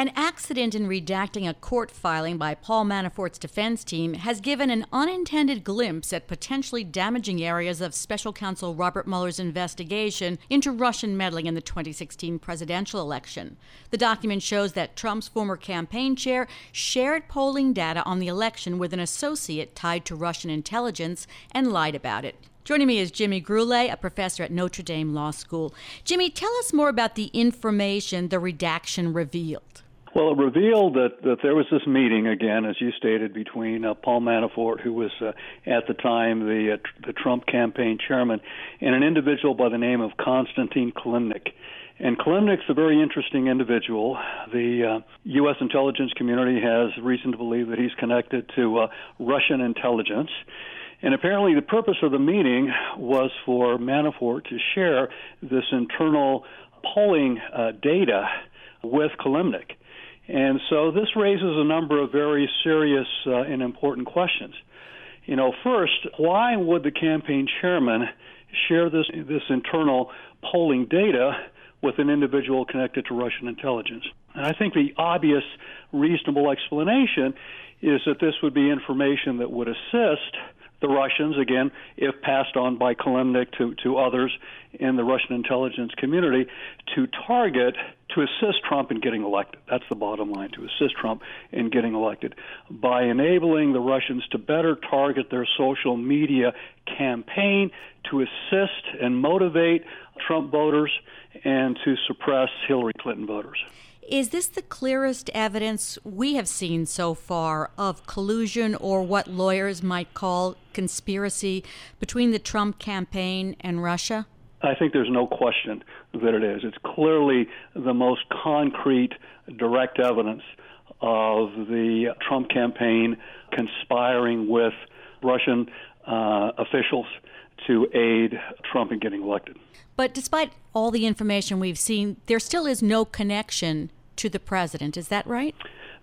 An accident in redacting a court filing by Paul Manafort's defense team has given an unintended glimpse at potentially damaging areas of special counsel Robert Mueller's investigation into Russian meddling in the 2016 presidential election. The document shows that Trump's former campaign chair shared polling data on the election with an associate tied to Russian intelligence and lied about it. Joining me is Jimmy Gurulé, a professor at Notre Dame Law School. Jimmy, tell us more about the information the redaction revealed. Well, it revealed that, that there was this meeting again, as you stated, between uh, Paul Manafort, who was uh, at the time the uh, tr- the Trump campaign chairman, and an individual by the name of Konstantin Kilimnik. And Kilimnik's a very interesting individual. The uh, U.S. intelligence community has reason to believe that he's connected to uh, Russian intelligence. And apparently, the purpose of the meeting was for Manafort to share this internal polling uh, data with Kilimnik. And so this raises a number of very serious uh, and important questions. You know, first, why would the campaign chairman share this this internal polling data with an individual connected to Russian intelligence? And I think the obvious, reasonable explanation is that this would be information that would assist the Russians, again, if passed on by Kilimnik to, to others in the Russian intelligence community, to target, to assist Trump in getting elected. That's the bottom line, to assist Trump in getting elected by enabling the Russians to better target their social media campaign, to assist and motivate Trump voters, and to suppress Hillary Clinton voters. Is this the clearest evidence we have seen so far of collusion or what lawyers might call conspiracy between the Trump campaign and Russia? I think there's no question that it is. It's clearly the most concrete, direct evidence of the Trump campaign conspiring with Russian uh, officials to aid Trump in getting elected. But despite all the information we've seen, there still is no connection to the president. Is that right?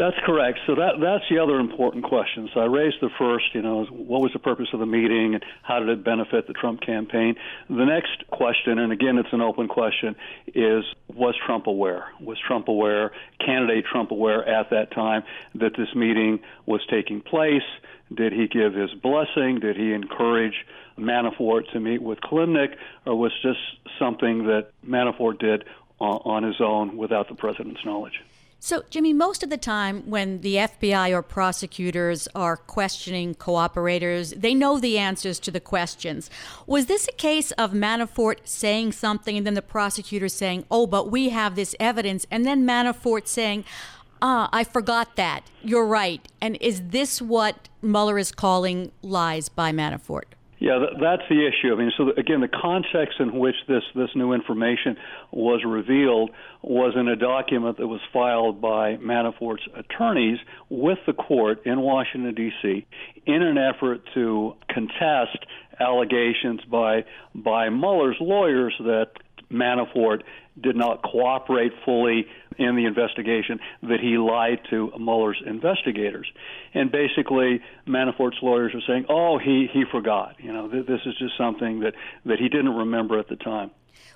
That's correct. So that that's the other important question. So I raised the first, you know, what was the purpose of the meeting and how did it benefit the Trump campaign? The next question, and again it's an open question, is was Trump aware? Was Trump aware, candidate Trump aware at that time that this meeting was taking place? Did he give his blessing? Did he encourage Manafort to meet with Kilimnik, or was this something that Manafort did on his own without the president's knowledge. So, Jimmy, most of the time when the FBI or prosecutors are questioning cooperators, they know the answers to the questions. Was this a case of Manafort saying something and then the prosecutor saying, oh, but we have this evidence, and then Manafort saying, ah, I forgot that. You're right. And is this what Mueller is calling lies by Manafort? Yeah, that's the issue. I mean, so again, the context in which this this new information was revealed was in a document that was filed by Manafort's attorneys with the court in Washington D.C. in an effort to contest allegations by by Mueller's lawyers that Manafort did not cooperate fully in the investigation, that he lied to Mueller's investigators. And basically, Manafort's lawyers are saying, oh, he, he forgot. You know, th- this is just something that, that he didn't remember at the time.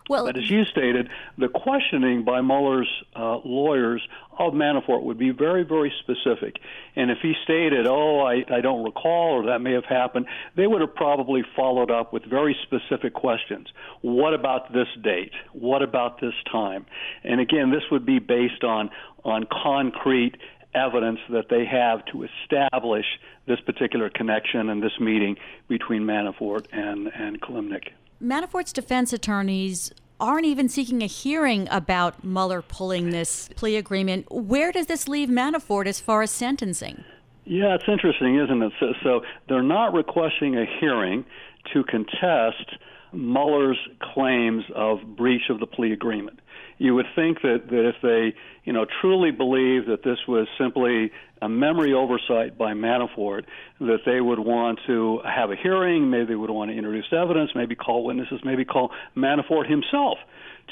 Well, but as you stated, the questioning by Mueller's uh, lawyers of Manafort would be very, very specific. And if he stated, "Oh, I, I don't recall," or that may have happened, they would have probably followed up with very specific questions. What about this date? What about this time? And again, this would be based on on concrete evidence that they have to establish this particular connection and this meeting between Manafort and and Kilimnik. Manafort's defense attorneys aren't even seeking a hearing about Mueller pulling this plea agreement. Where does this leave Manafort as far as sentencing? Yeah, it's interesting, isn't it? So, so they're not requesting a hearing to contest Mueller's claims of breach of the plea agreement. you would think that, that if they, you know, truly believe that this was simply a memory oversight by Manafort, that they would want to have a hearing, maybe they would want to introduce evidence, maybe call witnesses, maybe call Manafort himself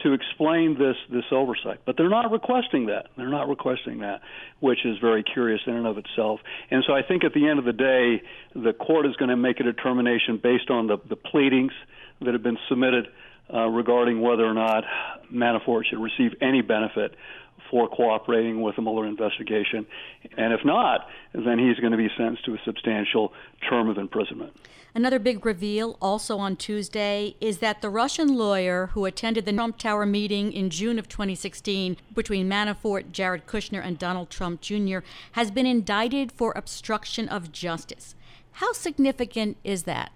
to explain this this oversight. But they're not requesting that. They're not requesting that, which is very curious in and of itself. And so I think at the end of the day, the court is going to make a determination based on the, the pleadings that have been submitted uh, regarding whether or not Manafort should receive any benefit for cooperating with the Mueller investigation. And if not, then he's going to be sentenced to a substantial term of imprisonment. Another big reveal, also on Tuesday, is that the Russian lawyer who attended the Trump Tower meeting in June of 2016 between Manafort, Jared Kushner, and Donald Trump Jr. has been indicted for obstruction of justice. How significant is that?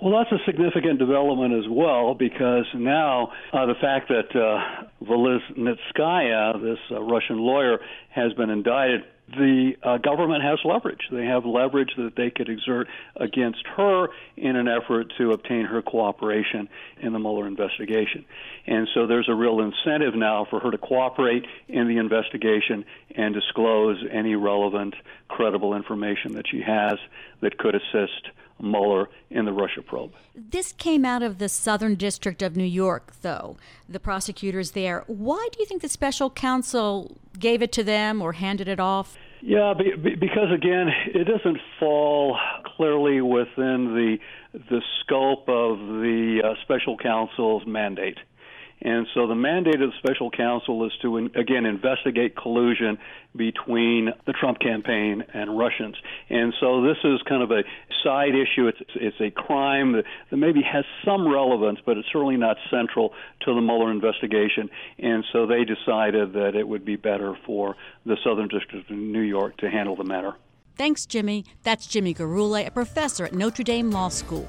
Well, that's a significant development as well because now uh, the fact that uh, Veselnitskaya, this uh, Russian lawyer, has been indicted, the uh, government has leverage. They have leverage that they could exert against her in an effort to obtain her cooperation in the Mueller investigation. And so there's a real incentive now for her to cooperate in the investigation and disclose any relevant, credible information that she has that could assist Mueller in the Russia probe. This came out of the Southern District of New York, though, the prosecutors there. Why do you think the special counsel gave it to them or handed it off? Yeah, because again, it doesn't fall clearly within the the scope of the uh, special counsel's mandate. And so the mandate of the special counsel is to, again, investigate collusion between the Trump campaign and Russians. And so this is kind of a side issue. It's, it's a crime that, that maybe has some relevance, but it's certainly not central to the Mueller investigation. And so they decided that it would be better for the Southern District of New York to handle the matter. Thanks, Jimmy. That's Jimmy Gurulé, a professor at Notre Dame Law School.